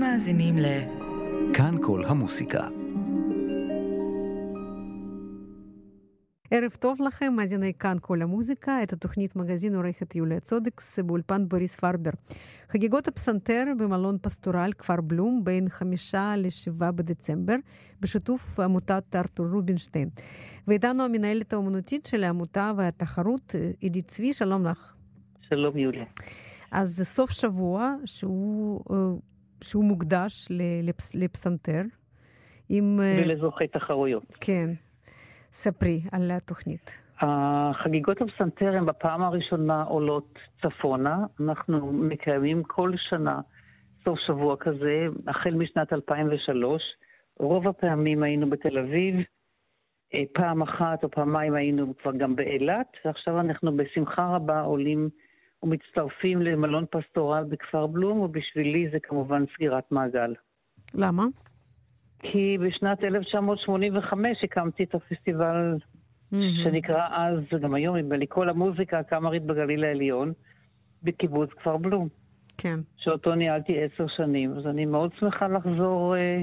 אתם מאזינים ל... כאן כל המוסיקה. ערב טוב לכם, מאזיני כאן כל המוזיקה, את התוכנית מגזין עורכת יוליה צודקס באולפן בוריס פרבר. חגיגות הפסנתר במלון פסטורל כפר בלום בין חמישה לשבעה בדצמבר, בשיתוף עמותת ארתור רובינשטיין. ואיתנו המנהלת האומנותית של העמותה והתחרות, עידית צבי, שלום לך. שלום יוליה. אז זה סוף שבוע שהוא, שהוא מוקדש לפס, לפסנתר. עם... ולזוכי תחרויות. כן. ספרי על התוכנית. החגיגות הפסנתר הן בפעם הראשונה עולות צפונה. אנחנו מקיימים כל שנה סוף שבוע כזה, החל משנת 2003. רוב הפעמים היינו בתל אביב, פעם אחת או פעמיים היינו כבר גם באילת, ועכשיו אנחנו בשמחה רבה עולים ומצטרפים למלון פסטורל בכפר בלום, ובשבילי זה כמובן סגירת מעגל. למה? כי בשנת 1985 הקמתי את הפסטיבל mm-hmm. שנקרא אז, וגם היום, נדמה לי, כל המוזיקה הקאמרית בגליל העליון, בקיבוץ כפר בלום. כן. שאותו ניהלתי עשר שנים. אז אני מאוד שמחה לחזור אה,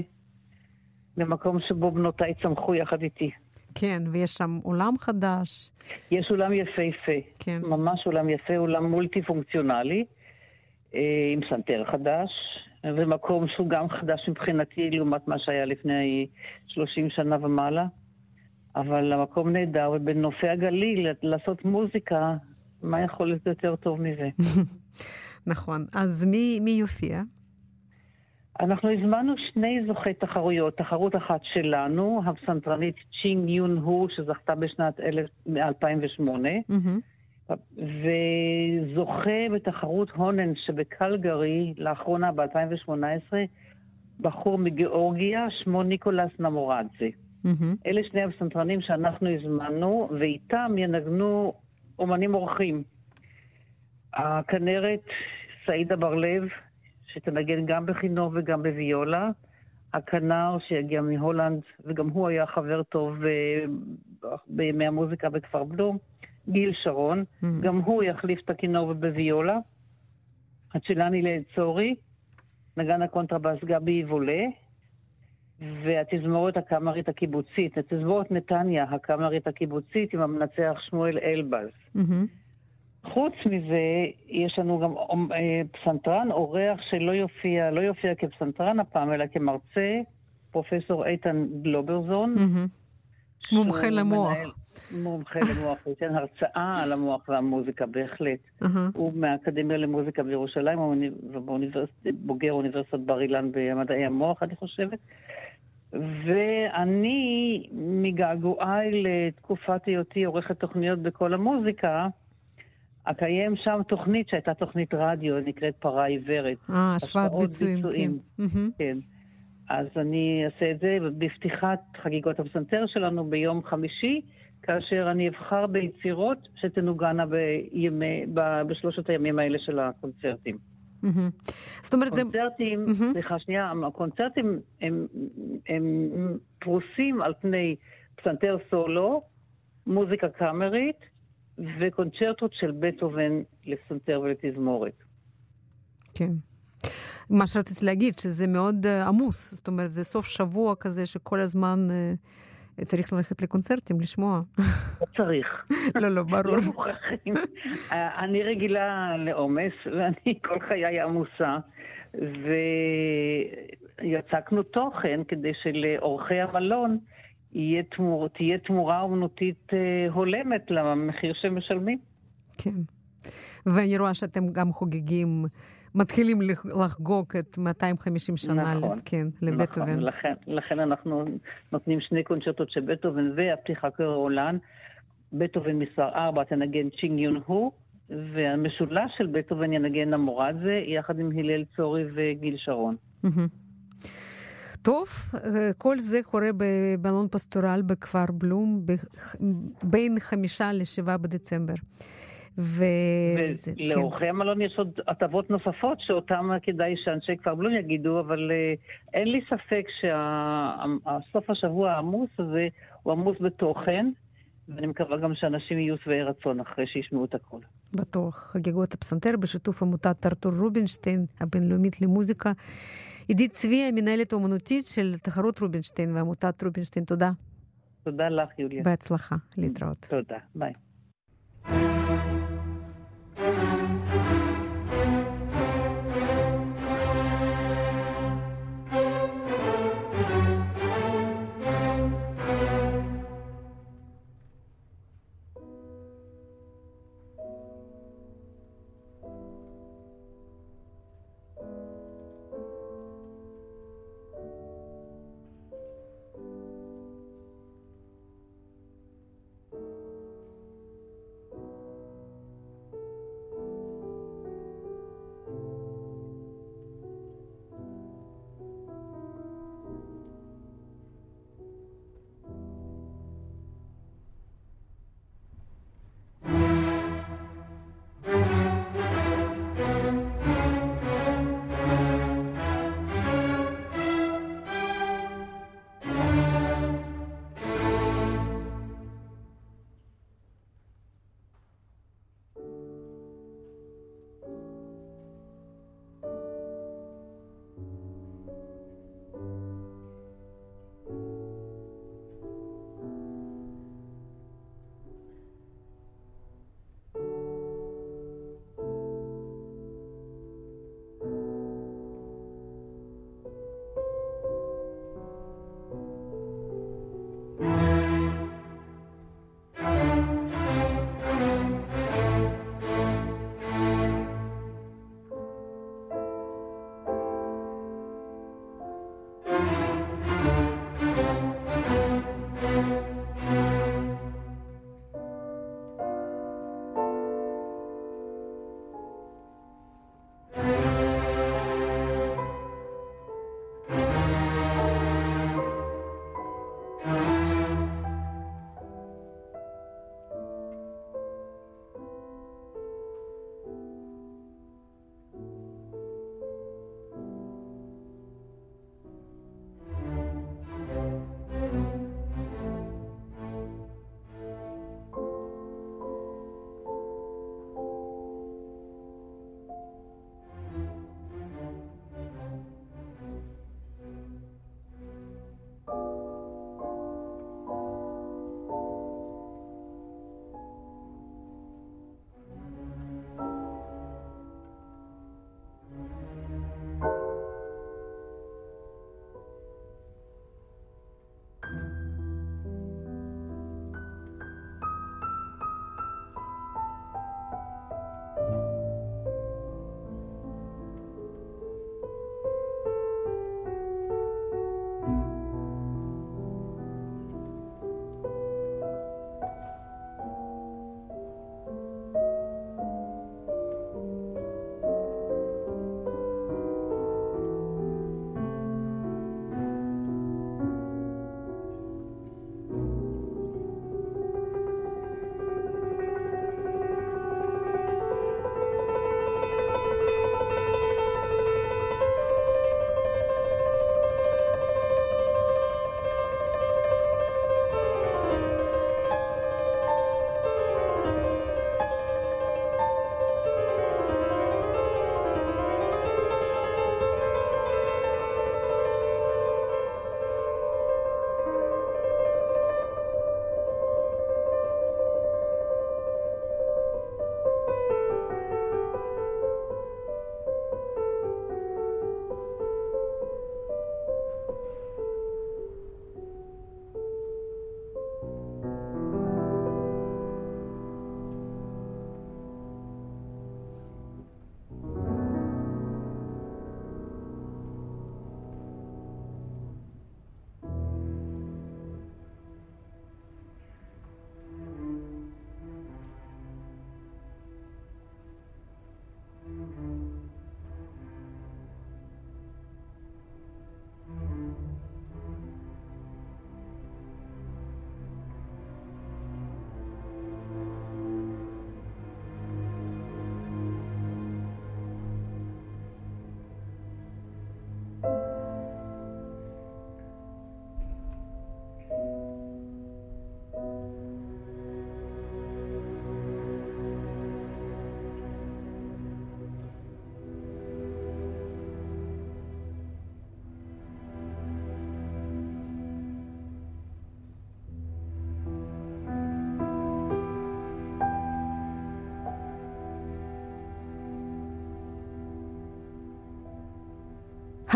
למקום שבו בנותיי צמחו יחד איתי. כן, ויש שם אולם חדש. יש אולם יפהפה. כן. ממש אולם יפה, אולם מולטי-פונקציונלי, אה, עם סנטר חדש, ומקום שהוא גם חדש מבחינתי לעומת מה שהיה לפני 30 שנה ומעלה. אבל המקום נהדר, ובנופי הגליל לעשות מוזיקה, מה יכול להיות יותר טוב מזה? נכון. אז מי, מי יופיע? אנחנו הזמנו שני זוכי תחרויות. תחרות אחת שלנו, הפסנתרנית צ'ינג יון הו, שזכתה בשנת 2008, mm-hmm. וזוכה בתחרות הונן שבקלגרי, לאחרונה ב-2018, בחור מגיאורגיה, שמו ניקולס נמורדזה. Mm-hmm. אלה שני הפסנתרנים שאנחנו הזמנו, ואיתם ינגנו אומנים אורחים. הכנרת סעידה בר-לב, שתנגן גם בכינור וגם בוויולה. הכנר שיגיע מהולנד, וגם הוא היה חבר טוב uh, בימי המוזיקה בכפר בלום, גיל שרון, mm. גם הוא יחליף את הכינור ובוויולה. הצ'ילני לאצורי, נגן הקונטרבאס גבי יבולה, והתזמורת הקאמרית הקיבוצית, התזמורת נתניה הקאמרית הקיבוצית עם המנצח שמואל אלבז. Mm-hmm. חוץ מזה, יש לנו גם אה, פסנתרן, אורח שלא יופיע, לא יופיע כפסנתרן הפעם, אלא כמרצה, פרופסור איתן גלוברזון. מומחה למוח. מומחה למוח, הוא ייתן הרצאה על המוח והמוזיקה, בהחלט. הוא מהאקדמיה למוזיקה בירושלים, הוא בוגר אוניברסיטת בר אילן במדעי המוח, אני חושבת. ואני, מגעגועיי לתקופת היותי עורכת תוכניות בכל המוזיקה, אקיים שם תוכנית שהייתה תוכנית רדיו, נקראת פרה עיוורת. אה, השפעת ביצועים, ביצועים, כן. כן. אז אני אעשה את זה בפתיחת חגיגות הפסנתר שלנו ביום חמישי, כאשר אני אבחר ביצירות שתנוגנה בימי, ב, בשלושת הימים האלה של הקונצרטים. זאת אומרת, זה... קונצרטים, סליחה שנייה, הקונצרטים הם, הם פרוסים על פני פסנתר סולו, מוזיקה קאמרית, וקונצ'רטות של בטהובן לפסנתר ולתזמורת. כן. מה שרציתי להגיד, שזה מאוד uh, עמוס, זאת אומרת, זה סוף שבוע כזה שכל הזמן uh, צריך ללכת לקונצרטים, לשמוע. לא צריך. לא, לא, ברור. לא מוכרחים. אני רגילה לעומס, ואני כל חיי עמוסה, ויצקנו תוכן כדי שלאורחי המלון יהיה תמור, תהיה תמורה אומנותית אה, הולמת למחיר שהם משלמים. כן. ואני רואה שאתם גם חוגגים, מתחילים לחגוג את 250 שנה נכון, כן, לבטהובן. נכון, לכן, לכן אנחנו נותנים שני קונצ'רטות של בטהובן והפתיחה קרולן. בטהובן מספר 4 תנגן צ'ינג יון הו, והמשולש של בטהובן ינגן המורדזה, יחד עם הלל צורי וגיל שרון. טוב, כל זה קורה בבלון פסטורל בכפר בלום בין חמישה לשבעה בדצמבר. ולאורחי כן. המלון יש עוד הטבות נוספות שאותן כדאי שאנשי כפר בלום יגידו, אבל uh, אין לי ספק שהסוף השבוע העמוס הזה הוא עמוס בתוכן, ואני מקווה גם שאנשים יהיו שבעי רצון אחרי שישמעו את הכול. בטוח. חגיגות הפסנתר בשיתוף עמותת ארתור רובינשטיין הבינלאומית למוזיקה. עידית צבי, המנהלת האומנותית של תחרות רובינשטיין ועמותת רובינשטיין, תודה. תודה לך, יוליה. בהצלחה, להתראות. תודה, ביי.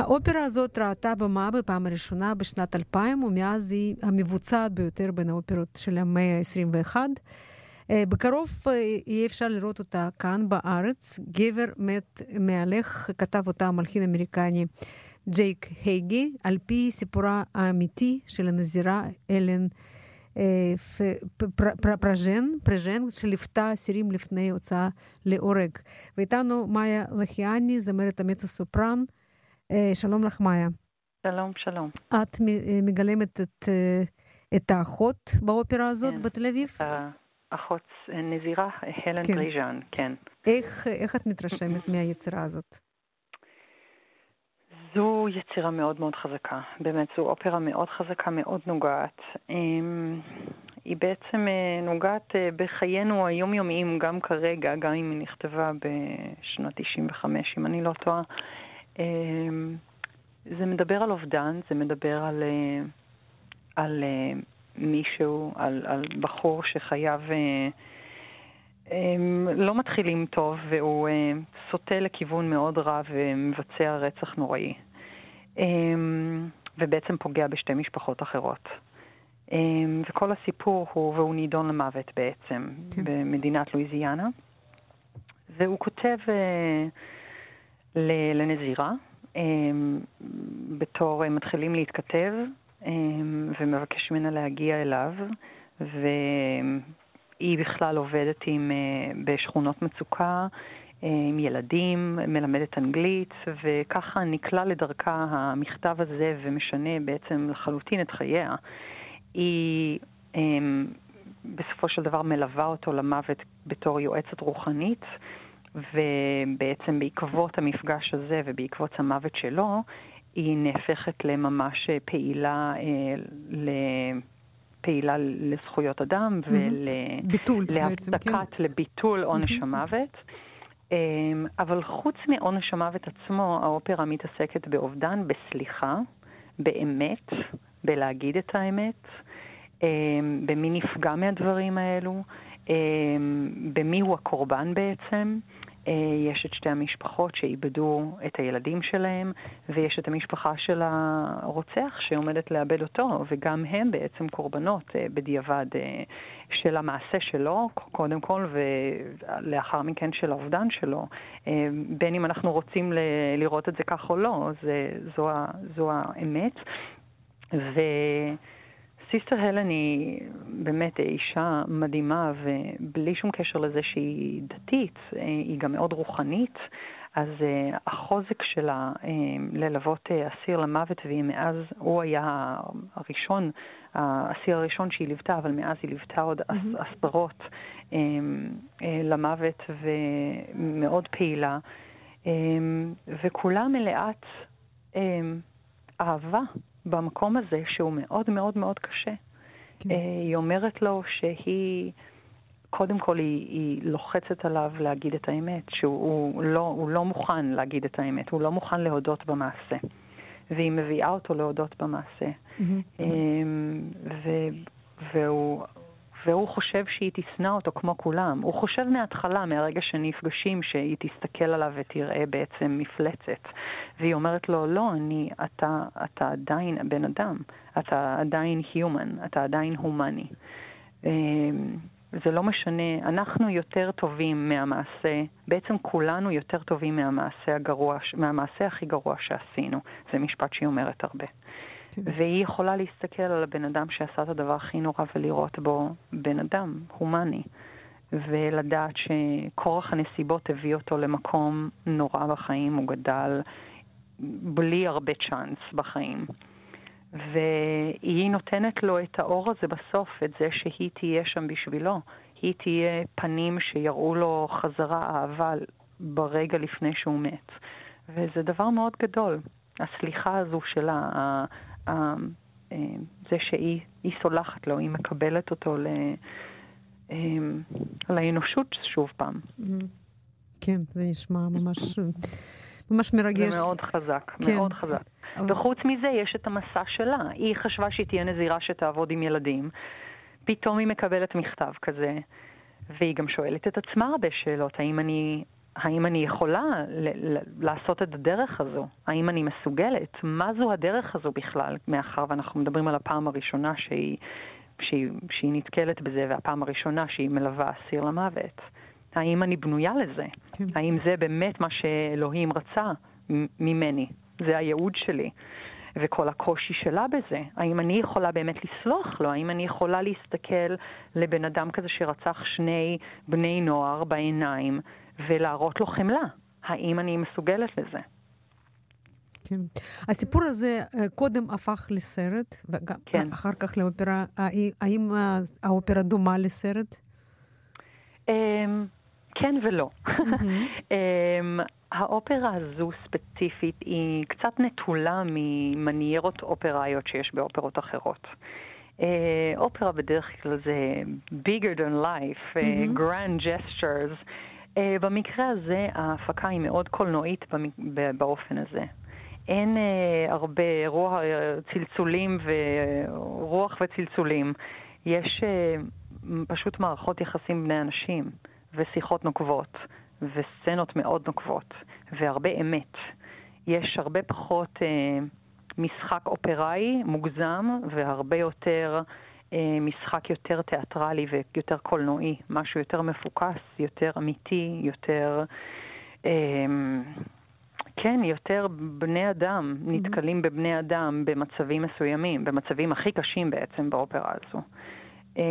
האופרה הזאת ראתה במה בפעם הראשונה בשנת 2000, ומאז היא המבוצעת ביותר בין האופרות של המאה ה-21. אה, בקרוב אה, יהיה אפשר לראות אותה כאן בארץ. גבר מת מהלך, כתב אותה המלחין האמריקני ג'ייק הייגי, על פי סיפורה האמיתי של הנזירה אלן אה, פרז'ן, פרז'ן, שליוותה אסירים לפני הוצאה להורג. ואיתנו מאיה לחיאני, זמרת המצו סופרן. שלום לך, מאיה. שלום, שלום. את מגלמת את, את האחות באופרה הזאת כן, בתל אביב? אחות נזירה, הלן כן. פריז'אן, כן. איך, איך את מתרשמת מהיצירה הזאת? זו יצירה מאוד מאוד חזקה, באמת, זו אופרה מאוד חזקה, מאוד נוגעת. אמ, היא בעצם אה, נוגעת אה, בחיינו היומיומיים גם כרגע, גם אם היא נכתבה בשנת 95, אם אני לא טועה. אמ, זה מדבר על אובדן, זה מדבר על, אה, על מישהו, על, על בחור שחייו אה, אה, לא מתחילים טוב והוא אה, סוטה לכיוון מאוד רע ומבצע רצח נוראי. אה, ובעצם פוגע בשתי משפחות אחרות. אה, וכל הסיפור הוא, והוא נידון למוות בעצם, כן. במדינת לואיזיאנה. והוא כותב אה, לנזירה, אה, בתור הם מתחילים להתכתב, אמ, ומבקש ממנה להגיע אליו, והיא בכלל עובדת עם, אה, בשכונות מצוקה, אה, עם ילדים, מלמדת אנגלית, וככה נקלע לדרכה המכתב הזה ומשנה בעצם לחלוטין את חייה. היא אמ, בסופו של דבר מלווה אותו למוות בתור יועצת רוחנית, ובעצם בעקבות המפגש הזה ובעקבות המוות שלו, היא נהפכת לממש פעילה, אה, פעילה לזכויות אדם ולהפסקת, כן. לביטול עונש המוות. אמ, אבל חוץ מעונש המוות עצמו, האופרה מתעסקת באובדן, בסליחה, באמת, בלהגיד את האמת, אמ, במי נפגע מהדברים האלו, אמ, במי הוא הקורבן בעצם. אה, יש את שתי המשפחות שאיבדו את הילדים שלהם, ויש את המשפחה של הרוצח שעומדת לאבד אותו, וגם הם בעצם קורבנות אה, בדיעבד אה, של המעשה שלו, קודם כל, ולאחר מכן של האובדן שלו. בין אם אנחנו רוצים לראות את זה כך או לא, זה, זו, זו האמת. ו... Sister הלן היא באמת אישה מדהימה, ובלי שום קשר לזה שהיא דתית, היא גם מאוד רוחנית. אז אה, החוזק שלה uh, ללוות uh, אסיר למוות, והיא מאז, הוא היה הראשון, האסיר הראשון שהיא ליוותה, אבל מאז היא ליוותה עוד mm-hmm. עשרות um, uh, למוות, ומאוד פעילה, um, וכולה מלאת um, אהבה במקום הזה שהוא מאוד מאוד מאוד קשה. כן. אה, היא אומרת לו שהיא, קודם כל היא, היא לוחצת עליו להגיד את האמת, שהוא לא, לא מוכן להגיד את האמת, הוא לא מוכן להודות במעשה. והיא מביאה אותו להודות במעשה. Mm-hmm. ו, והוא והוא חושב שהיא תשנא אותו כמו כולם. הוא חושב מההתחלה, מהרגע שנפגשים, שהיא תסתכל עליו ותראה בעצם מפלצת. והיא אומרת לו, לא, אני, אתה, אתה עדיין בן אדם, אתה עדיין human, אתה עדיין הומני. אמ, זה לא משנה, אנחנו יותר טובים מהמעשה, בעצם כולנו יותר טובים מהמעשה הגרוע, מהמעשה הכי גרוע שעשינו. זה משפט שהיא אומרת הרבה. כן. והיא יכולה להסתכל על הבן אדם שעשה את הדבר הכי נורא ולראות בו בן אדם, הומני, ולדעת שכורח הנסיבות הביא אותו למקום נורא בחיים, הוא גדל בלי הרבה צ'אנס בחיים. והיא נותנת לו את האור הזה בסוף, את זה שהיא תהיה שם בשבילו. היא תהיה פנים שיראו לו חזרה אהבה ברגע לפני שהוא מת. וזה דבר מאוד גדול. הסליחה הזו שלה, זה שהיא סולחת לו, היא מקבלת אותו ל, אה, לאנושות שוב פעם. Mm-hmm. כן, זה נשמע ממש, ממש מרגש. זה מאוד חזק, כן. מאוד חזק. אבל... וחוץ מזה יש את המסע שלה. היא חשבה שהיא תהיה נזירה שתעבוד עם ילדים. פתאום היא מקבלת מכתב כזה, והיא גם שואלת את עצמה הרבה שאלות. האם אני האם אני יכולה ל- ל- לעשות את הדרך הזו? האם אני מסוגלת? מה זו הדרך הזו בכלל? מאחר ואנחנו מדברים על הפעם הראשונה שהיא, שהיא, שהיא נתקלת בזה, והפעם הראשונה שהיא מלווה אסיר למוות. האם אני בנויה לזה? כן. האם זה באמת מה שאלוהים רצה ממני? זה הייעוד שלי. וכל הקושי שלה בזה. האם אני יכולה באמת לסלוח לו? האם אני יכולה להסתכל לבן אדם כזה שרצח שני בני נוער בעיניים ולהראות לו חמלה? האם אני מסוגלת לזה? כן. הסיפור הזה אה, קודם הפך לסרט, ואחר כן. כך לאופרה. האם האופרה דומה לסרט? אמ, כן ולא. האופרה הזו ספציפית היא קצת נטולה ממניירות אופראיות שיש באופרות אחרות. אה, אופרה בדרך כלל זה bigger than life, אה, grand gestures. אה, במקרה הזה ההפקה היא מאוד קולנועית באופן הזה. אין הרבה רוח, צלצולים ורוח וצלצולים. יש פשוט מערכות יחסים בני אנשים ושיחות נוקבות. וסצנות מאוד נוקבות, והרבה אמת. יש הרבה פחות אה, משחק אופראי מוגזם, והרבה יותר אה, משחק יותר תיאטרלי ויותר קולנועי, משהו יותר מפוקס, יותר אמיתי, יותר... אה, כן, יותר בני אדם mm-hmm. נתקלים בבני אדם במצבים מסוימים, במצבים הכי קשים בעצם באופרה הזו. אה,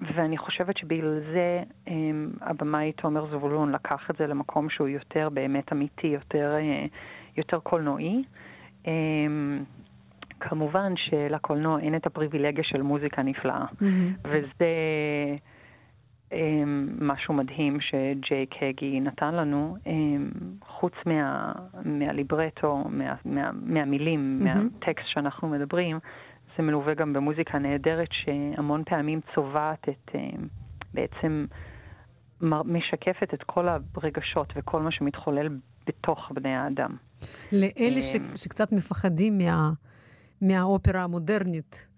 ואני חושבת שבגלל זה אמ, הבמאי תומר זבולון לקח את זה למקום שהוא יותר באמת אמיתי, יותר, אה, יותר קולנועי. אמ, כמובן שלקולנוע אין את הפריבילגיה של מוזיקה נפלאה, mm-hmm. וזה אמ, משהו מדהים שג'ייק הגי נתן לנו, חוץ מה, מהליברטו, מה, מה, מהמילים, mm-hmm. מהטקסט שאנחנו מדברים. זה מלווה גם במוזיקה נהדרת שהמון פעמים צובעת את, אה, בעצם משקפת את כל הרגשות וכל מה שמתחולל בתוך בני האדם. לאלה ש, אה, שקצת מפחדים מה, מהאופרה המודרנית,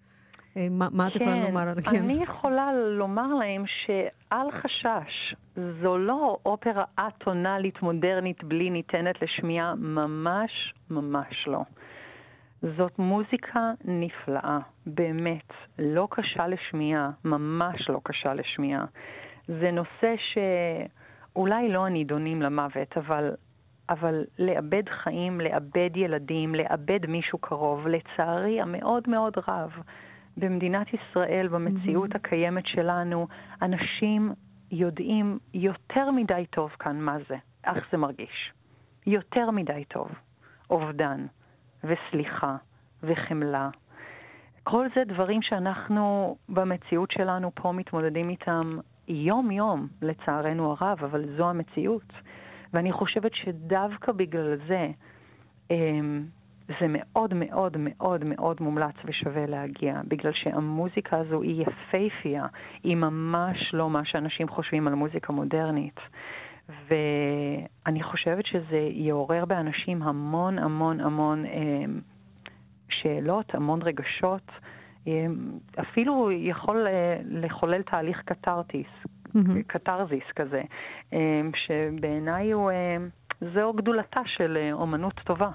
אה, מה, מה את יכולה כן, לומר? כן, אני יכולה לומר להם שאל חשש, זו לא אופרה א-טונאלית מודרנית בלי ניתנת לשמיעה, ממש ממש לא. זאת מוזיקה נפלאה, באמת, לא קשה לשמיעה, ממש לא קשה לשמיעה. זה נושא שאולי לא הנידונים למוות, אבל, אבל לאבד חיים, לאבד ילדים, לאבד מישהו קרוב, לצערי המאוד מאוד רב, במדינת ישראל, במציאות mm-hmm. הקיימת שלנו, אנשים יודעים יותר מדי טוב כאן מה זה, איך זה מרגיש. יותר מדי טוב. אובדן. וסליחה וחמלה. כל זה דברים שאנחנו במציאות שלנו פה מתמודדים איתם יום-יום, לצערנו הרב, אבל זו המציאות. ואני חושבת שדווקא בגלל זה, אמ, זה מאוד מאוד מאוד מאוד מומלץ ושווה להגיע, בגלל שהמוזיקה הזו היא יפייפייה, היא ממש לא מה שאנשים חושבים על מוזיקה מודרנית. ואני חושבת שזה יעורר באנשים המון המון המון אה, שאלות, המון רגשות, אה, אפילו יכול אה, לחולל תהליך קתרטיס, mm-hmm. קתרזיס כזה, אה, שבעיניי הוא, זו גדולתה של אה, אומנות טובה.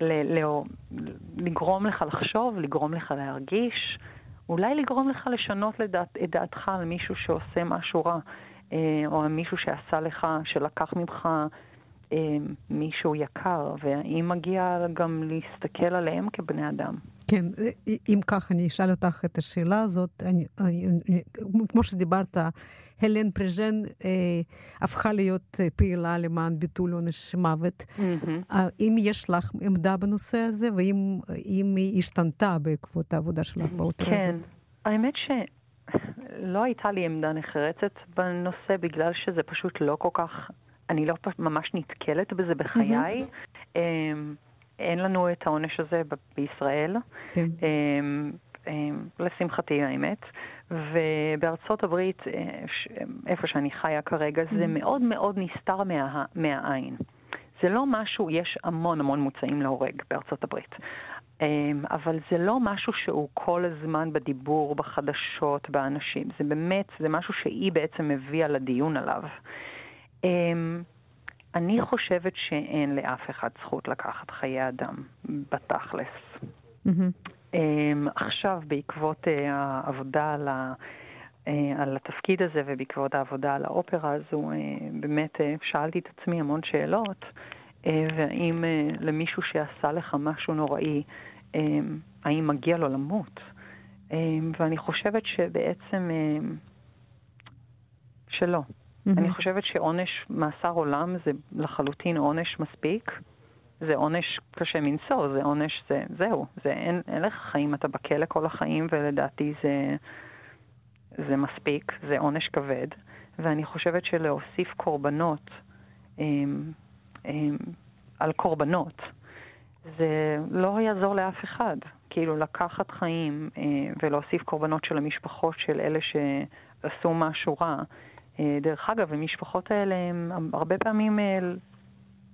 ל- ל- לגרום לך לחשוב, לגרום לך להרגיש, אולי לגרום לך לשנות לדעת, את דעתך על מישהו שעושה משהו רע. אה, או מישהו שעשה לך, שלקח ממך אה, מישהו יקר, והאם מגיע גם להסתכל עליהם כבני אדם. כן, אם כך, אני אשאל אותך את השאלה הזאת. אני, אני, כמו שדיברת, הלן פרז'ן אה, הפכה להיות אה, פעילה למען ביטול עונש מוות. Mm-hmm. האם יש לך עמדה בנושא הזה, והאם היא השתנתה בעקבות העבודה שלך באותו כן. הזאת? כן, האמת ש... לא הייתה לי עמדה נחרצת בנושא, בגלל שזה פשוט לא כל כך, אני לא ממש נתקלת בזה בחיי. Mm-hmm. אין לנו את העונש הזה בישראל. כן. אמ, אמ, לשמחתי האמת. ובארצות הברית, אה, איפה שאני חיה כרגע, mm-hmm. זה מאוד מאוד נסתר מה, מהעין. זה לא משהו, יש המון המון מוצאים להורג בארצות הברית. אמ, אבל זה לא משהו שהוא כל הזמן בדיבור, בחדשות, באנשים. זה באמת, זה משהו שהיא בעצם הביאה לדיון עליו. אמ, אני חושבת שאין לאף אחד זכות לקחת חיי אדם, בתכלס. Mm-hmm. עכשיו, בעקבות אה, העבודה על, ה, אה, על התפקיד הזה ובעקבות העבודה על האופרה הזו, באמת שאלתי את עצמי המון שאלות, והאם למישהו שעשה לך משהו נוראי, האם מגיע לו למות? ואני חושבת שבעצם שלא. Mm-hmm. אני חושבת שעונש מאסר עולם זה לחלוטין עונש מספיק. זה עונש קשה מנשוא, זה עונש, זה, זהו, זה אין, אין לך חיים, אתה בכלא כל החיים, ולדעתי זה, זה מספיק, זה עונש כבד. ואני חושבת שלהוסיף קורבנות הם, הם, על קורבנות, זה לא יעזור לאף אחד. כאילו לקחת חיים אה, ולהוסיף קורבנות של המשפחות של אלה שעשו משהו רע, אה, דרך אגב, המשפחות האלה הם הרבה פעמים, אה,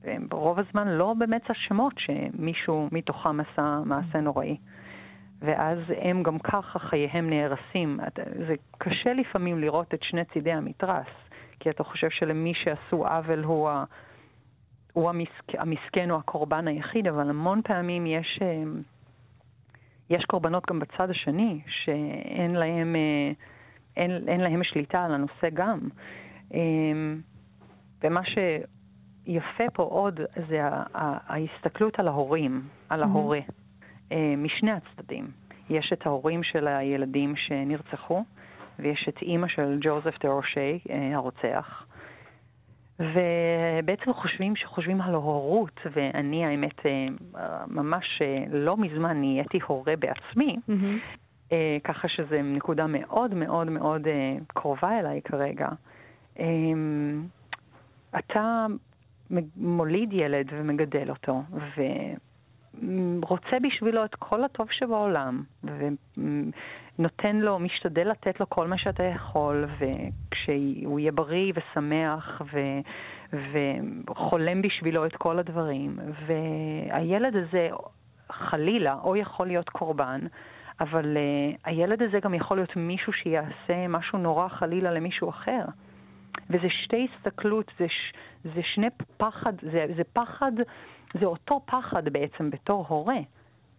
הם ברוב הזמן לא באמת אשמות שמישהו מתוכם עשה מעשה נוראי. ואז הם גם ככה חייהם נהרסים. זה קשה לפעמים לראות את שני צידי המתרס, כי אתה חושב שלמי שעשו עוול הוא, ה... הוא המסכ... המסכן או הקורבן היחיד, אבל המון פעמים יש, אה, יש קורבנות גם בצד השני, שאין להם... אין, אין להם שליטה על הנושא גם. אמ, ומה שיפה פה עוד זה ההסתכלות על ההורים, על ההורה, mm-hmm. משני הצדדים. יש את ההורים של הילדים שנרצחו, ויש את אימא של ג'וזף דה רושי, אה, הרוצח. ובעצם חושבים שחושבים על הורות, ואני האמת אה, ממש לא מזמן נהייתי הורה בעצמי, mm-hmm. אה, ככה שזו נקודה מאוד מאוד מאוד אה, קרובה אליי כרגע. אה, אתה מוליד ילד ומגדל אותו, ורוצה בשבילו את כל הטוב שבעולם, ונותן לו, משתדל לתת לו כל מה שאתה יכול, וכשהוא יהיה בריא ושמח, ו... וחולם בשבילו את כל הדברים, והילד הזה חלילה, או יכול להיות קורבן, אבל uh, הילד הזה גם יכול להיות מישהו שיעשה משהו נורא חלילה למישהו אחר. וזה שתי הסתכלות, זה, ש, זה שני פחד, זה, זה פחד, זה אותו פחד בעצם בתור הורה.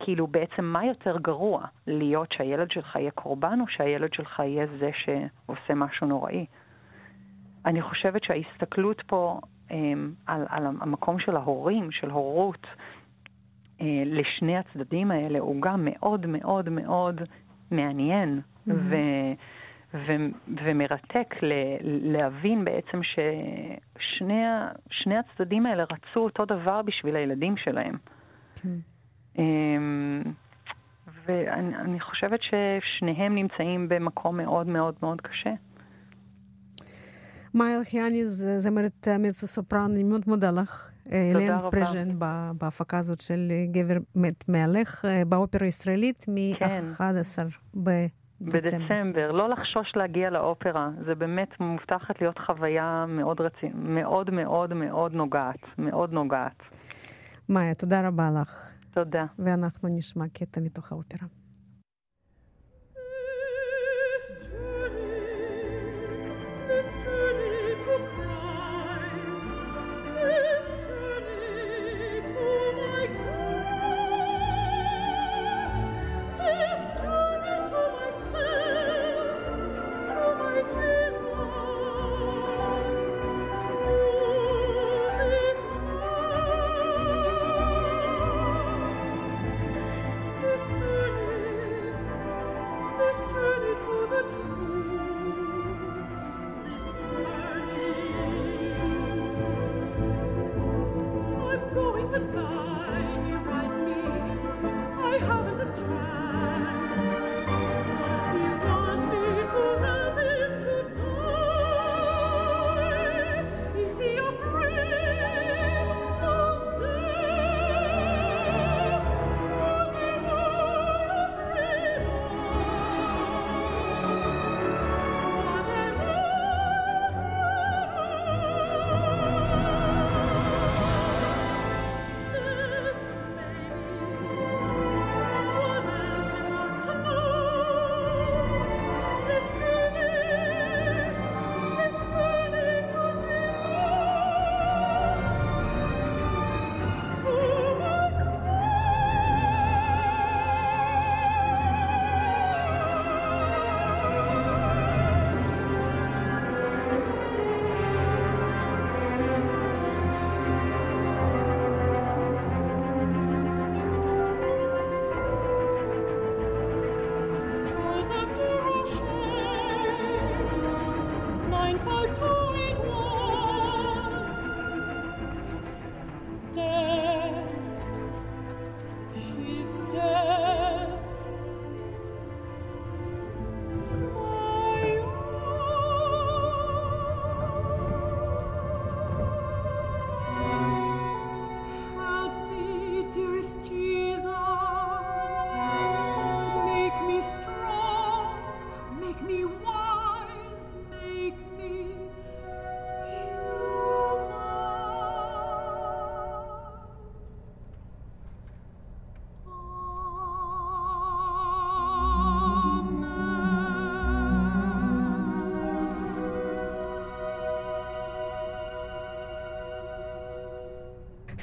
כאילו בעצם מה יותר גרוע, להיות שהילד שלך יהיה קורבן או שהילד שלך יהיה זה שעושה משהו נוראי? אני חושבת שההסתכלות פה um, על, על המקום של ההורים, של הורות, אה, לשני הצדדים האלה הוא גם מאוד מאוד מאוד מעניין mm-hmm. ו, ו, ומרתק ל, להבין בעצם ששני הצדדים האלה רצו אותו דבר בשביל הילדים שלהם. כן. אמ, ואני חושבת ששניהם נמצאים במקום מאוד מאוד מאוד קשה. מאיה אלחיאני, זמרת מצו סופרן, אני מאוד מודה לך. אלן פרז'ן בהפקה הזאת של גבר מת מהלך באופרה הישראלית מ-11 כן. בדצמבר. לא לחשוש להגיע לאופרה. זה באמת מובטחת להיות חוויה מאוד רצינית, מאוד מאוד מאוד נוגעת. מאוד נוגעת. מאיה, תודה רבה לך. תודה. ואנחנו נשמע קטע מתוך האופרה. This journey, this journey.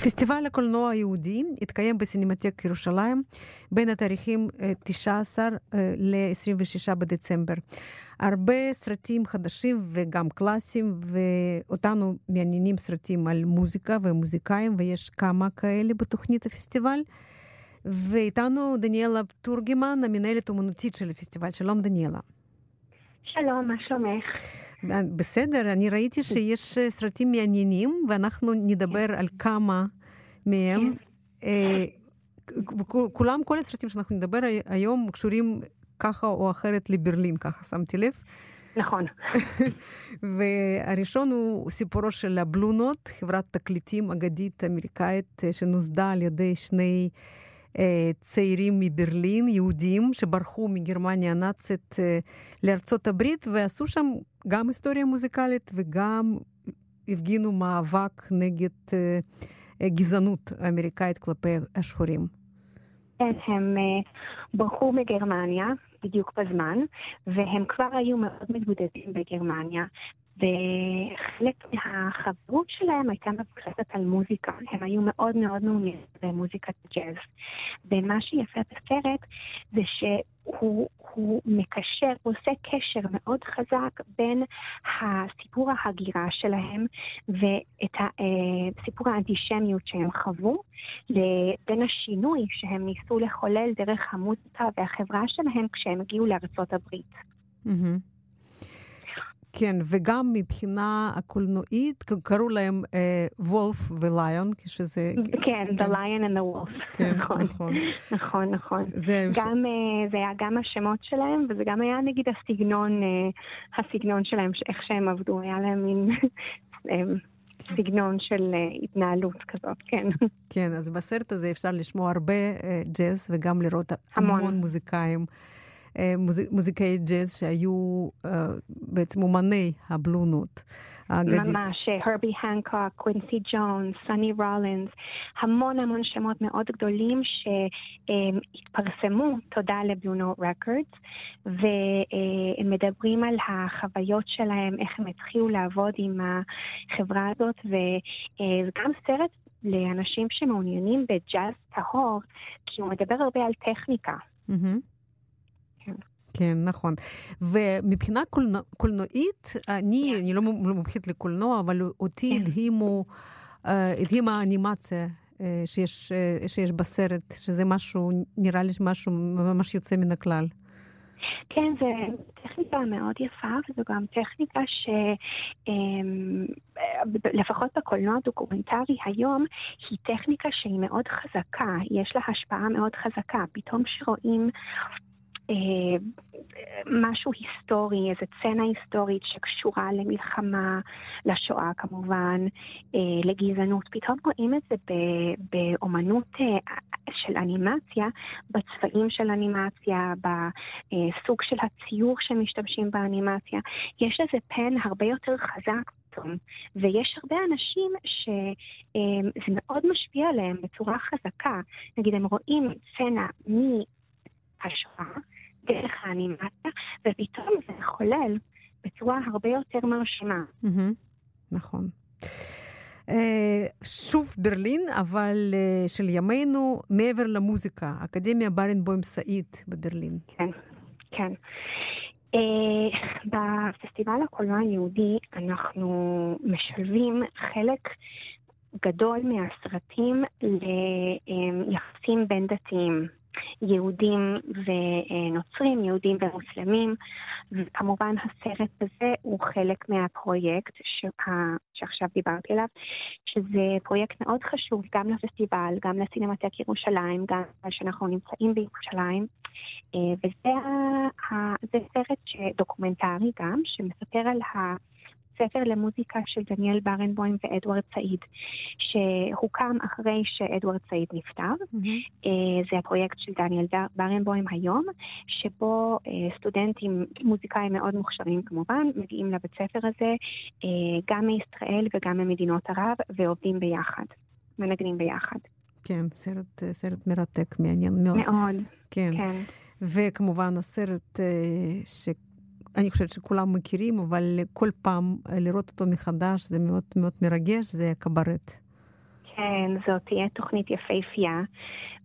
פסטיבל הקולנוע היהודי התקיים בסינמטק ירושלים בין התאריכים 19 ל-26 בדצמבר. הרבה סרטים חדשים וגם קלאסיים, ואותנו מעניינים סרטים על מוזיקה ומוזיקאים, ויש כמה כאלה בתוכנית הפסטיבל. ואיתנו דניאלה טורגמן, המנהלת אומנותית של הפסטיבל. שלום דניאלה. שלום, מה שלומך? בסדר, אני ראיתי שיש סרטים מעניינים, ואנחנו נדבר על כמה מהם. אה, כולם, כל הסרטים שאנחנו נדבר היום קשורים ככה או אחרת לברלין, ככה שמתי לב. נכון. והראשון הוא סיפורו של הבלונות, חברת תקליטים אגדית אמריקאית אה, שנוסדה על ידי שני אה, צעירים מברלין, יהודים, שברחו מגרמניה הנאצית אה, לארצות הברית ועשו שם גם היסטוריה מוזיקלית וגם הפגינו מאבק נגד אה, גזענות אמריקאית כלפי השחורים. כן, הם ברחו מגרמניה בדיוק בזמן, והם כבר היו מאוד מבודדים בגרמניה, וחלק מהחברות שלהם הייתה מבוססת על מוזיקה. הם היו מאוד מאוד מעוניינים במוזיקת ג'אז. ומה שיפה בסרט זה שהוא מקשר, הוא עושה קשר מאוד חזק בין הסיפור ההגירה שלהם ואת סיפור האנטישמיות שהם חוו, לבין השינוי שהם ניסו לחולל דרך המוזיקה והחברה שלהם כשהם הגיעו לארצות הברית. Mm-hmm. כן, וגם מבחינה הקולנועית, קראו להם וולף וליון, כשזה... כן, The Lion and the Wolf. כן, נכון. נכון, נכון. נכון. זה, גם, uh, זה היה גם השמות שלהם, וזה גם היה נגיד הסגנון, uh, הסגנון שלהם, איך שהם עבדו, היה להם מין... סגנון של התנהלות כזאת, כן. כן, אז בסרט הזה אפשר לשמוע הרבה ג'אז וגם לראות המון, המון מוזיקאים. מוזיקאי ג'אז שהיו בעצם אומני הבלונות. האגדית. ממש, הרבי הנקוק, קווינסי ג'ונס, סני רולינס, המון המון שמות מאוד גדולים שהתפרסמו תודה לבלונו רקורדס, והם מדברים על החוויות שלהם, איך הם התחילו לעבוד עם החברה הזאת, וגם סרט לאנשים שמעוניינים בג'אז טהור, כי הוא מדבר הרבה על טכניקה. Mm-hmm. כן, נכון. ומבחינה קולנוע, קולנועית, אני, אני לא מומחית לקולנוע, אבל אותי. הדהימו, הדהימה האנימציה. שיש, שיש בסרט, שזה משהו, נראה לי משהו ממש יוצא מן הכלל. כן, זו טכניקה מאוד יפה, וזו גם טכניקה שלפחות בקולנוע הדוקומנטרי היום, היא טכניקה שהיא מאוד חזקה, יש לה השפעה מאוד חזקה. פתאום שרואים אה, משהו היסטורי, איזו צנע היסטורית שקשורה למלחמה, לשואה כמובן, אה, לגזענות. פתאום רואים את זה באומנות אה, של אנימציה, בצבעים של אנימציה, בסוג של הציור שמשתמשים באנימציה. יש לזה פן הרבה יותר חזק ויש הרבה אנשים שזה מאוד משפיע עליהם בצורה חזקה. נגיד, הם רואים צנע מהשואה, דרך האנימציה, ופתאום זה חולל בצורה הרבה יותר מרשימה. נכון. שוב ברלין, אבל של ימינו, מעבר למוזיקה, אקדמיה ברנבוים סעיד בברלין. כן, כן. בפסטיבל הקולנוע היהודי אנחנו משלבים חלק גדול מהסרטים ליחסים בין דתיים. יהודים ונוצרים, יהודים ומוסלמים, וכמובן הסרט הזה הוא חלק מהפרויקט שה... שעכשיו דיברתי עליו, שזה פרויקט מאוד חשוב גם לפסטיבל, גם לסינמטק ירושלים, גם שאנחנו נמצאים בירושלים, אה, וזה ה... סרט דוקומנטרי גם, שמספר על ה... בית ספר למוזיקה של דניאל ברנבוים ואדוארד סעיד, שהוקם אחרי שאדוארד סעיד נפטר. אהמ. זה הפרויקט של דניאל ברנבוים היום, שבו סטודנטים, מוזיקאים מאוד מוכשרים כמובן, מגיעים לבית ספר הזה, גם מישראל וגם ממדינות ערב, ועובדים ביחד, מנגנים ביחד. כן, סרט, סרט מרתק, מעניין מאוד. מאוד, כן. כן. וכמובן הסרט שאני חושבת שכולם מכירים, אבל כל פעם לראות אותו מחדש זה מאוד מאוד מרגש, זה קברט. כן, זאת תהיה תוכנית יפהפייה,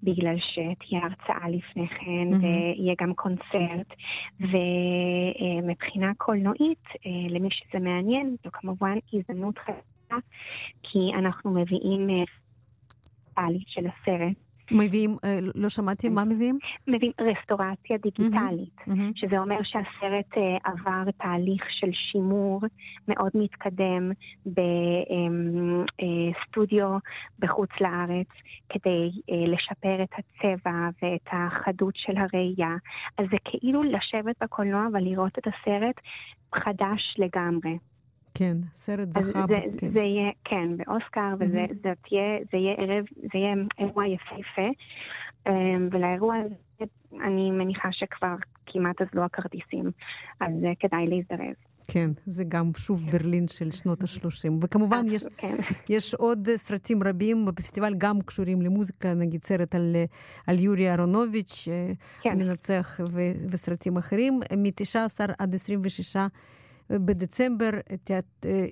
בגלל שתהיה הרצאה לפני כן, mm-hmm. ויהיה גם קונצרט. ומבחינה קולנועית, למי שזה מעניין, זו כמובן הזדמנות חדשה, כי אנחנו מביאים דיגיטלית של הסרט. מביאים, אה, לא שמעתי, מה מביאים? מביאים רסטורציה דיגיטלית, mm-hmm. mm-hmm. שזה אומר שהסרט uh, עבר תהליך של שימור מאוד מתקדם בסטודיו uh, בחוץ לארץ, כדי לשפר את הצבע ואת החדות של הראייה. אז זה כאילו לשבת בקולנוע ולראות את הסרט חדש לגמרי. כן, סרט זכה. זה, כן. זה יהיה, כן, באוסקר, וזה mm-hmm. זה תהיה, זה יהיה ערב, זה יהיה אירוע יפהפה, אמ, ולאירוע הזה אני מניחה שכבר כמעט אז לא הכרטיסים, אז כדאי להזדרז. כן, זה גם שוב ברלין של שנות ה-30. וכמובן יש, כן. יש עוד סרטים רבים בפסטיבל, גם קשורים למוזיקה, נגיד סרט על, על יורי אהרונוביץ', כן. מנצח ו, וסרטים אחרים, מ-19 עד 26 בדצמבר,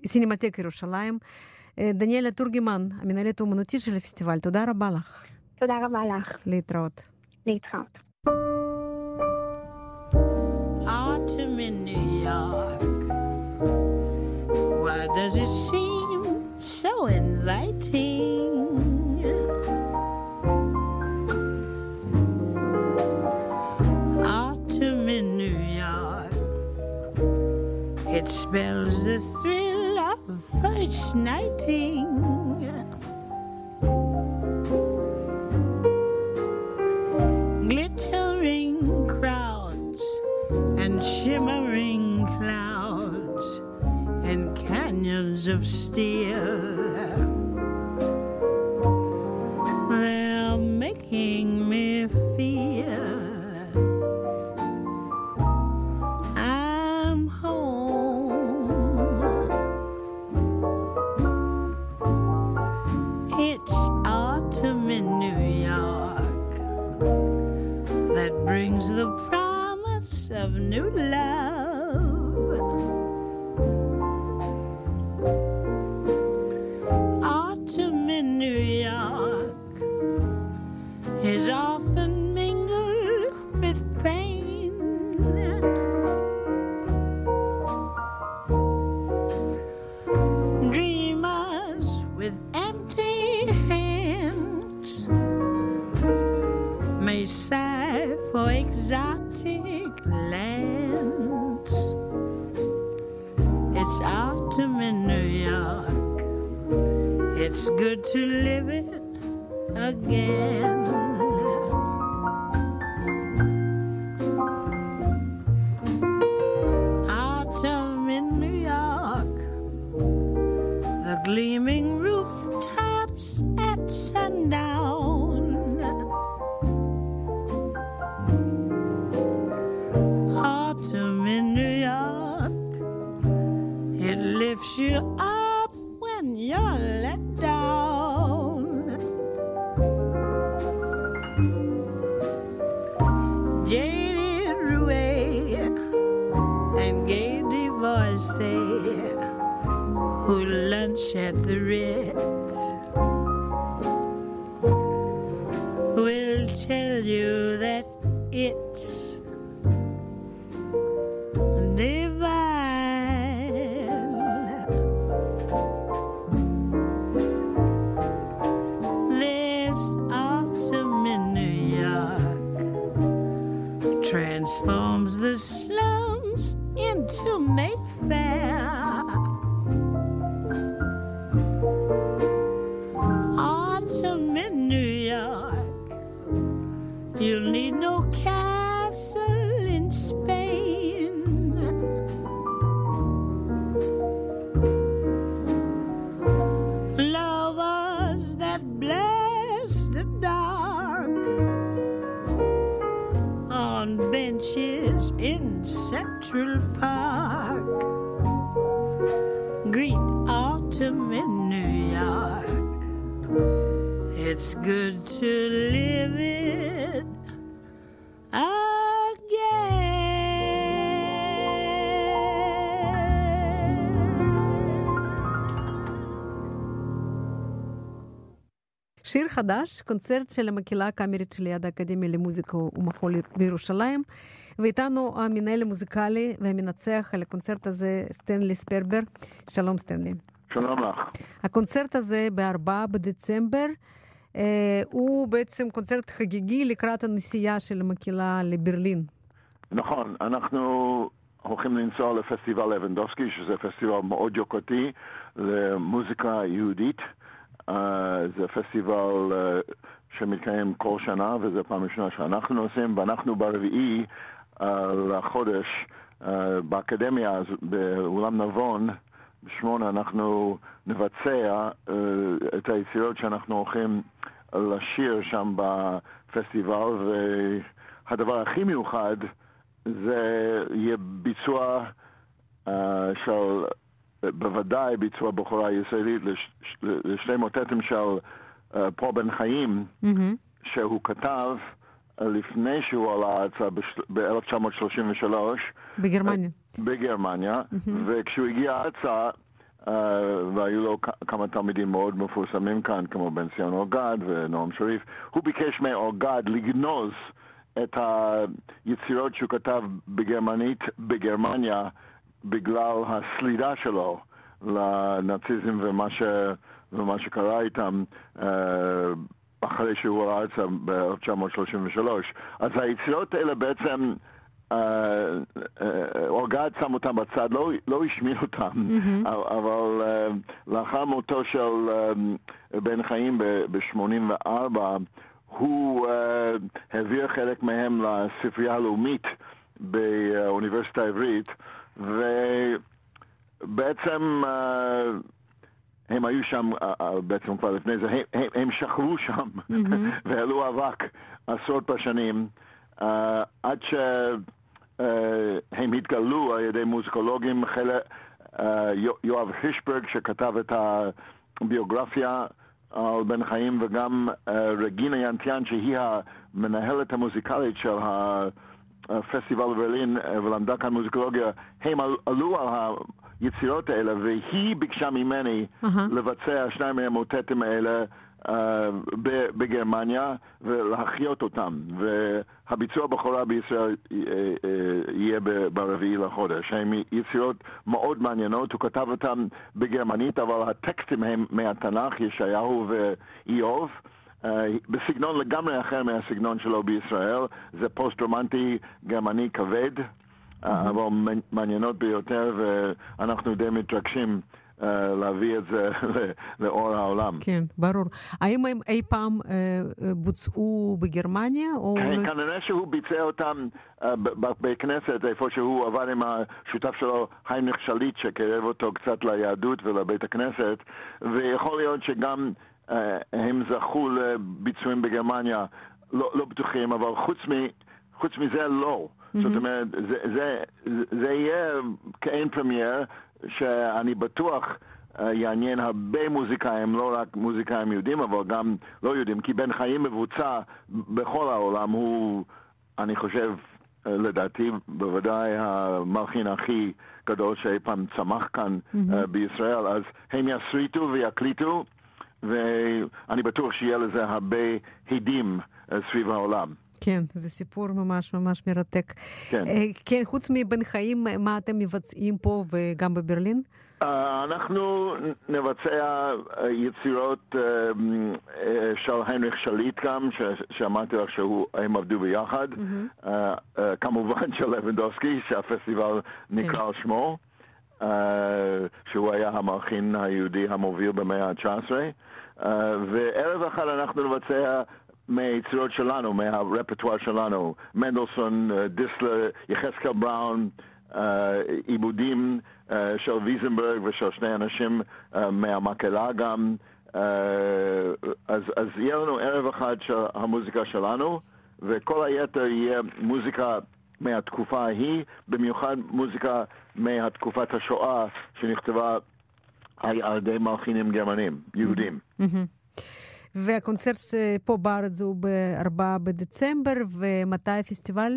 סינמטק ירושלים. דניאלה טורגמן, המנהלת האומנותי של הפסטיבל, תודה רבה לך. תודה רבה לך. להתראות. להתראות. Autumn in New York. Why does it seem so inviting? Spells the thrill of first nighting. Glittering crowds and shimmering clouds and canyons of steel. They're making may sigh for exotic lands. It's autumn in New York. It's good to live it again. It's good to live it שיר חדש, קונצרט של המקהלה הקאמרית שליד האקדמיה למוזיקה ומחול בירושלים, ואיתנו המנהל המוזיקלי והמנצח על הקונצרט הזה, סטנלי ספרבר. שלום סטנלי. שלום לך. הקונצרט הזה ב-4 בדצמבר. אה, הוא בעצם קונצרט חגיגי לקראת הנסיעה של המקהלה לברלין. נכון, אנחנו הולכים לנסוע לפסטיבל לבנדובסקי, שזה פסטיבל מאוד יוקרתי למוזיקה יהודית. Uh, זה פסטיבל uh, שמתקיים כל שנה, וזו פעם ראשונה שאנחנו עושים, ואנחנו ברביעי uh, לחודש uh, באקדמיה, באולם נבון, בשמונה אנחנו נבצע uh, את היצירות שאנחנו הולכים לשיר שם בפסטיבל, והדבר הכי מיוחד זה יהיה ביצוע uh, של בוודאי ביצוע בכורה ישראלית לש, לשני מוטטים של uh, פול בן חיים, mm-hmm. שהוא כתב לפני שהוא עלה ארצה ב-1933. בגרמניה. בגרמניה, mm-hmm. וכשהוא הגיע ארצה, uh, והיו לו כמה תלמידים מאוד מפורסמים כאן, כמו בן ציון אורגד ונועם שריף, הוא ביקש מאורגד לגנוז את היצירות שהוא כתב בגרמנית בגרמניה. בגלל הסלידה שלו לנאציזם ומה, ש, ומה שקרה איתם uh, אחרי שהוא עלה ארצה ב-1933. אז היצירות האלה בעצם... uh, uh, אורגד שם אותם בצד, לא, לא השמין אותם, mm-hmm. אבל uh, לאחר מותו של בן חיים ב-84, הוא העביר חלק מהם לספרייה הלאומית באוניברסיטה העברית, ובעצם אה, הם היו שם, אה, אה, בעצם כבר לפני זה, הם, הם שכבו שם mm-hmm. והעלו אבק עשרות בשנים, עד שהם התגלו על ידי מוזיקולוגים, חלק, יואב הישברג שכתב את הביוגרפיה על בן חיים, וגם רגינה ינטיאן שהיא המנהלת המוזיקלית של ה... פסטיבל ברלין ולמדה כאן מוזיקולוגיה, הם עלו על היצירות האלה, והיא ביקשה ממני uh-huh. לבצע שניים מהמוטטים האלה uh, בגרמניה ולהחיות אותם. והביצוע בכורה בישראל uh, uh, יהיה ברביעי לחודש. הם יצירות מאוד מעניינות, הוא כתב אותם בגרמנית, אבל הטקסטים הם מהתנ"ך, ישעיהו ואיוב. אה, בסגנון לגמרי אחר מהסגנון שלו בישראל, זה פוסט-רומנטי גרמני כבד. אבל מעניינות ביותר, ואנחנו די מתרגשים. אה, להביא את זה לאור העולם. כן, ברור. האם הם אי פעם אה, בוצעו בגרמניה? או... כנראה שהוא ביצע אותם אה, בבית כנסת, איפה שהוא עבד עם השותף שלו, היינריך שליט, שקרב אותו קצת ליהדות ולבית הכנסת, ויכול להיות שגם אה, הם זכו לביצועים בגרמניה, לא, לא בטוחים, אבל חוץ, מ, חוץ מזה לא. Mm-hmm. זאת אומרת, זה, זה, זה יהיה כאין פרמייר, שאני בטוח uh, יעניין הרבה מוזיקאים, לא רק מוזיקאים יהודים, אבל גם לא יהודים, כי בן חיים מבוצע בכל העולם, הוא, אני חושב, אה, לדעתי, בוודאי המלחין הכי גדול שאי פעם צמח כאן mm-hmm. uh, בישראל, אז הם יסריטו ויקליטו. ואני בטוח שיהיה לזה הרבה הדים אה, סביב העולם. כן, זה סיפור ממש ממש מרתק. כן. אה, כן, חוץ מבן חיים, מה אתם מבצעים פה וגם בברלין? Uh, אנחנו נבצע יצירות uh, של היינריך שליט גם, שאמרתי לך שהם עבדו ביחד. Mm-hmm. כמובן של לבנדובסקי, שהפסטיבל נקרא על כן. שמו. uh, שהוא היה המלחין היהודי המוביל במאה ה-19. Uh, וערב אחד אנחנו נבצע מהיצירות שלנו, מהרפרטואר שלנו, מנדלסון, uh, דיסלר, יחזקאל בראון, uh, עיבודים uh, של ויזנברג ושל שני אנשים מהמקהלה גם. אז, אז יהיה לנו ערב אחד של המוזיקה שלנו, וכל היתר יהיה מוזיקה מהתקופה ההיא, במיוחד מוזיקה מתקופת השואה שנכתבה על ידי מלחינים גרמנים, יהודים. והקונצרט פה בארץ הוא ב-4 בדצמבר, ומתי הפסטיבל?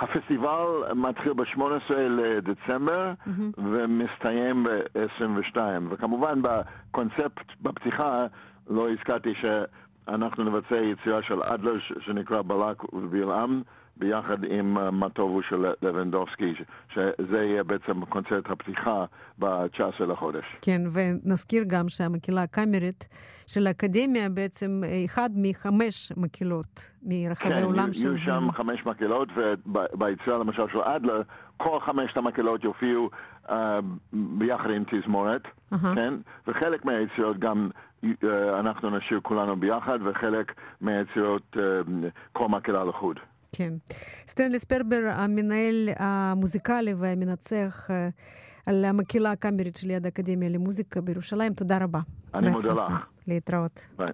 הפסטיבל מתחיל ב-18 לדצמבר mm-hmm. ומסתיים ב-22, וכמובן בקונספט בפתיחה לא הזכרתי שאנחנו נבצע יצירה של אדלר שנקרא בלק ובלעם ביחד עם מה טובו של לבנדובסקי, שזה יהיה בעצם קונצרט הפתיחה ב-19 לחודש. כן, ונזכיר גם שהמקהלה הקאמרית של האקדמיה בעצם אחד מחמש מקהלות מרחבי כן, העולם. כן, יהיו שם חמש מקהלות, וביצירה למשל של אדלר, כל חמשת המקהלות יופיעו uh, ביחד עם תזמורת, uh-huh. כן? וחלק מהיצירות גם uh, אנחנו נשאיר כולנו ביחד, וחלק מהיצירות uh, כל מקהלה לחוד. כן. סטנלי ספרבר, המנהל המוזיקלי והמנצח על המקהלה הקאמרית של יד האקדמיה למוזיקה בירושלים, תודה רבה. אני מודה לך. להתראות. ביי.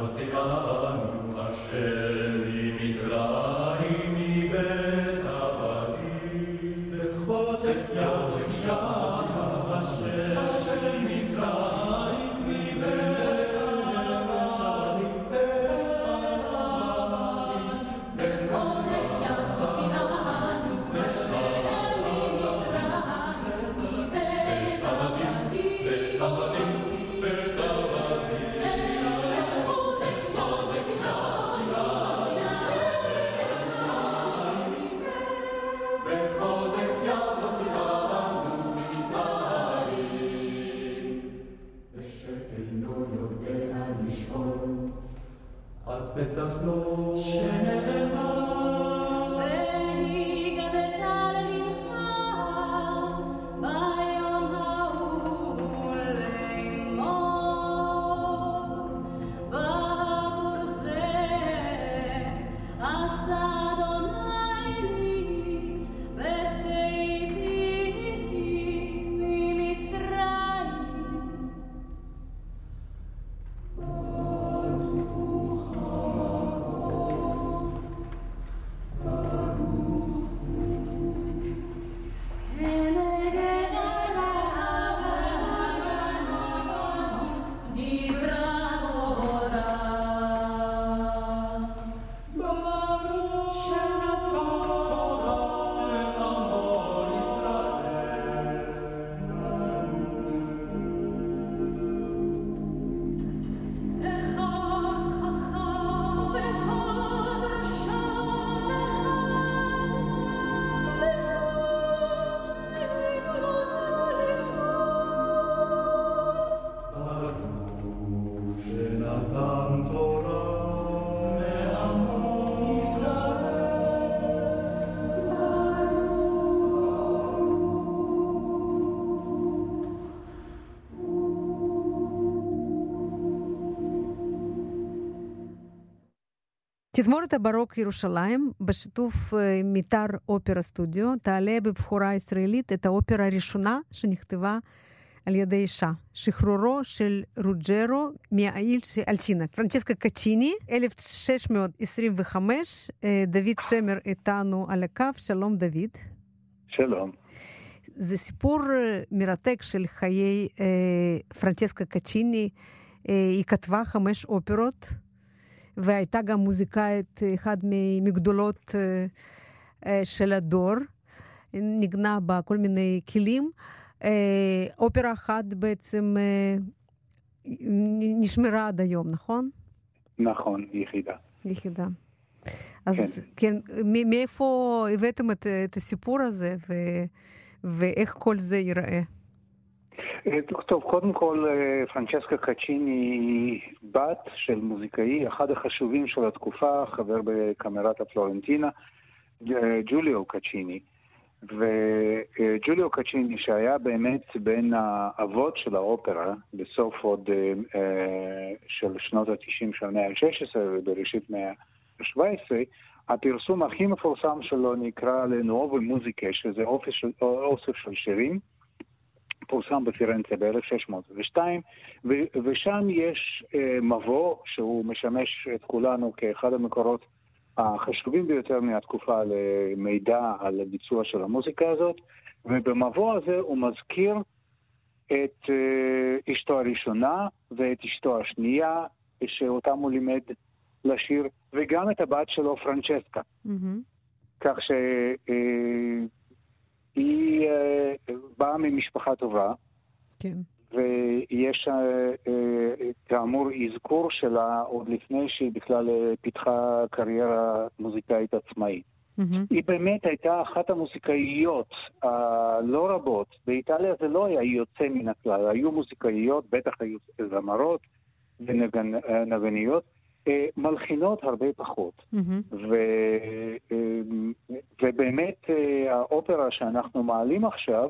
Hotzivanu Hashem, Mitzrayim. תזמורת הברוק ירושלים, בשיתוף מיתר אופרה סטודיו, תעלה בבחורה ישראלית את האופרה הראשונה שנכתבה על ידי אישה, שחרורו של רוג'רו מהעיל של אלצ'ינה, פרנצ'סקה קצ'יני, 1625, דוד שמר איתנו על הקו, שלום דוד. שלום. זה סיפור מרתק של חיי אה, פרנצ'סקה קצ'יני. אה, היא כתבה חמש אופרות, והייתה גם מוזיקאית, אחת מגדולות אה, אה, של הדור. ניגנה בכל מיני כלים. אה, אופרה אחת בעצם אה, נשמרה עד היום, נכון? נכון, יחידה. יחידה. אז כן, כן מאיפה הבאתם את, את הסיפור הזה ו, ואיך כל זה ייראה? טוב, קודם כל, פרנצ'סקה קצ'יני היא בת של מוזיקאי, אחד החשובים של התקופה, חבר בקמרת הפלורנטינה, ג'וליו קצ'יני. וג'וליו קצ'יני, שהיה באמת בין האבות של האופרה, בסוף עוד אה, של שנות ה-90 של המאה ה-16 ובראשית מאה ה-17, הפרסום הכי מפורסם שלו נקרא לנואו ומוזיקה, שזה אוסף של שירים, פורסם בפירנצה ב-1602, ושם יש אה, מבוא שהוא משמש את כולנו כאחד המקורות החשובים ביותר מהתקופה למידע על הביצוע של המוזיקה הזאת, ובמבוא הזה הוא מזכיר את uh, אשתו הראשונה ואת אשתו השנייה, שאותם הוא לימד לשיר, וגם את הבת שלו, פרנצ'סקה. Mm-hmm. כך שהיא uh, uh, באה ממשפחה טובה. כן. ויש אה, אה, כאמור אזכור שלה עוד לפני שהיא בכלל אה, פיתחה קריירה מוזיקאית עצמאית. Mm-hmm. היא באמת הייתה אחת המוזיקאיות הלא רבות. באיטליה זה לא היה יוצא מן הכלל, היו מוזיקאיות, בטח היו זמרות ונגניות, מלחינות הרבה פחות. Mm-hmm. ו, ובאמת האופרה שאנחנו מעלים עכשיו,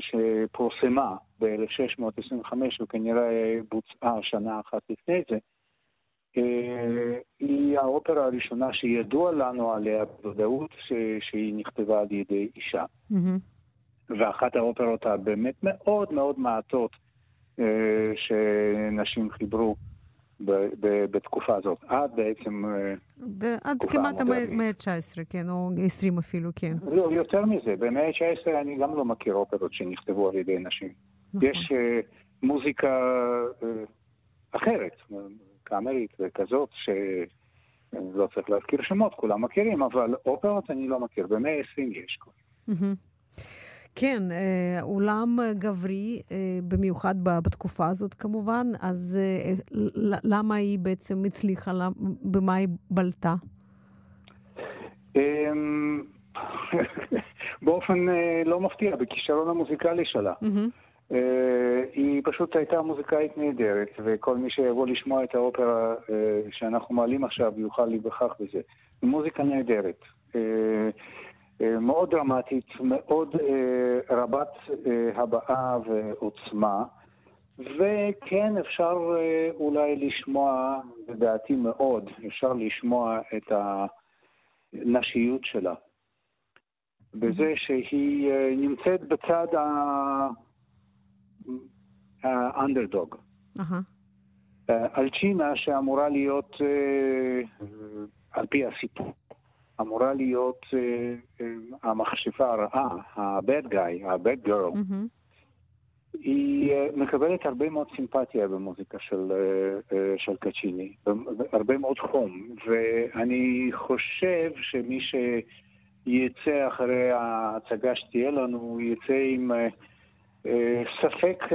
שפורסמה ב-1625, וכנראה בוצעה שנה אחת לפני זה, אה, היא האופרה הראשונה שידוע לנו עליה בוודאות שהיא נכתבה על ידי אישה. Mm-hmm. ואחת האופרות הבאמת מאוד מאוד מעטות אה, שנשים חיברו בתקופה הזאת, עד בעצם... אה, עד כמעט המאה ה-19, כן, או 20 אפילו, כן. לא, יותר מזה, במאה ה-19 אני גם לא מכיר אופרות שנכתבו על ידי נשים. נכון. יש uh, מוזיקה uh, אחרת, קאמרית וכזאת, שלא צריך להזכיר שמות, כולם מכירים, אבל אופרות אני לא מכיר, במאה ה-20 יש כבר. כן, אולם גברי, במיוחד בתקופה הזאת כמובן, אז למה היא בעצם הצליחה, במה היא בלטה? אמ, באופן לא מפתיע, בכישרון המוזיקלי שלה. היא פשוט הייתה מוזיקאית נהדרת, וכל מי שיבוא לשמוע את האופרה שאנחנו מעלים עכשיו יוכל להיווכח בזה. מוזיקה נהדרת. אה, מאוד דרמטית, מאוד אה, רבת אה, הבעה ועוצמה, וכן אפשר אולי לשמוע, לדעתי מאוד, אפשר לשמוע את הנשיות שלה. בזה שהיא נמצאת בצד האנדרדוג. אלצ'ינה שאמורה להיות, על פי הסיפור, אמורה להיות uh, uh, המכשפה הרעה, ה-bad guy, ה-bad girl. Mm-hmm. היא uh, מקבלת הרבה מאוד סימפתיה במוזיקה של, uh, uh, של קצ'יני, הרבה מאוד חום, ואני חושב שמי שיצא אחרי ההצגה שתהיה לנו, יצא עם uh, ספק uh,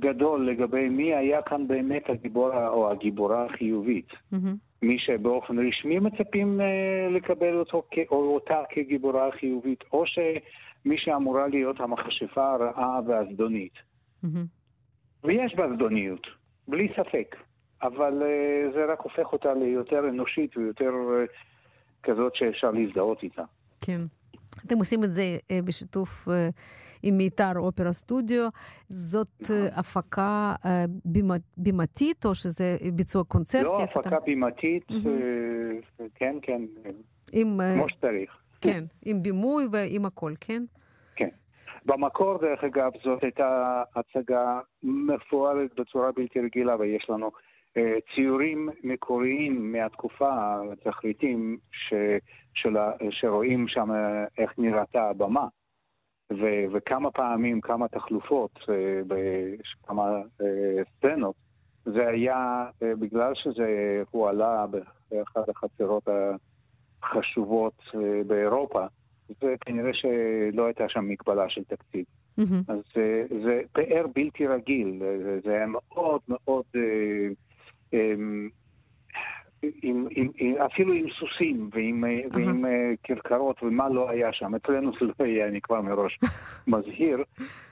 גדול לגבי מי היה כאן באמת הגיבור או הגיבורה החיובית. Mm-hmm. מי שבאופן רשמי מצפים אה, לקבל אותו או אותה כגיבורה חיובית, או שמי שאמורה להיות המכשפה הרעה והזדונית. Mm-hmm. ויש בה זדוניות, בלי ספק, אבל זה רק הופך אותה ליותר אנושית ויותר כזאת שאפשר להזדהות איתה. כן. אתם עושים את זה אה, בשיתוף אה, עם מיתר אופרה סטודיו. זאת אה, הפקה אה, בימה, בימתית, או שזה ביצוע קונצרטי? לא, הפקה בימתית, כן, כן, כמו שצריך. כן, עם בימוי ועם הכל, כן? במקור, דרך אגב, זאת הייתה הצגה מפוארת בצורה בלתי רגילה, ויש לנו ציורים מקוריים מהתקופה, תכליתים, ש, של, שרואים שם אה, איך נראתה הבמה. ו, וכמה פעמים, כמה תחלופות, אה, בכמה אה, סצנות. זה היה, אה, בגלל שזה הועלה באחת החצרות החשובות אה, באירופה, וכנראה שלא הייתה שם מגבלה של תקציב. מהמם. אז זה, זה פאר בלתי רגיל, זה, היה מאוד מאוד, אה, עם, עם, עם, עם, אפילו עם סוסים ועם, אה, ועם אה, כרכרות ומה לא היה שם. אצלנו זה לא היה, אני כבר מראש מזהיר.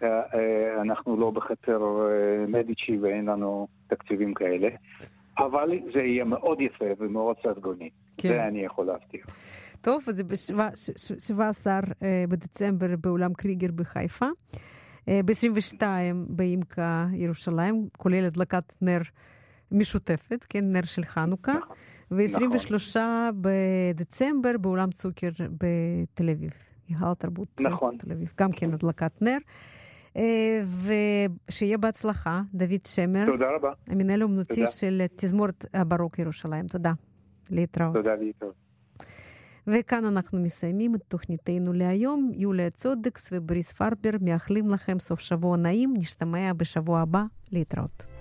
אה, אה, אנחנו לא בחצר אה, מדיצ'י ואין לנו תקציבים כאלה. אבל זה יהיה מאוד יפה ומאוד ססגוני. כן. זה אני יכול להבטיח. טוב, אז זה ב-17 בדצמבר באולם קריגר בחיפה. ב-22 באימקה ירושלים, כולל הדלקת נר משותפת, כן, נר של חנוכה. נכון. ו-23 בדצמבר באולם צוקר בתל אביב, היכל התרבות נכון. תל אביב, גם כן הדלקת נר. אה, ושיהיה בהצלחה, דוד שמר, תודה רבה. המנהל האומנותי. של תזמורת הברוק ירושלים. תודה. להתראות. תודה להתראות. וכאן אנחנו מסיימים את תוכניתנו להיום. יוליה צודקס ובריס פרבר מאחלים לכם סוף שבוע נעים. נשתמע בשבוע הבא. להתראות.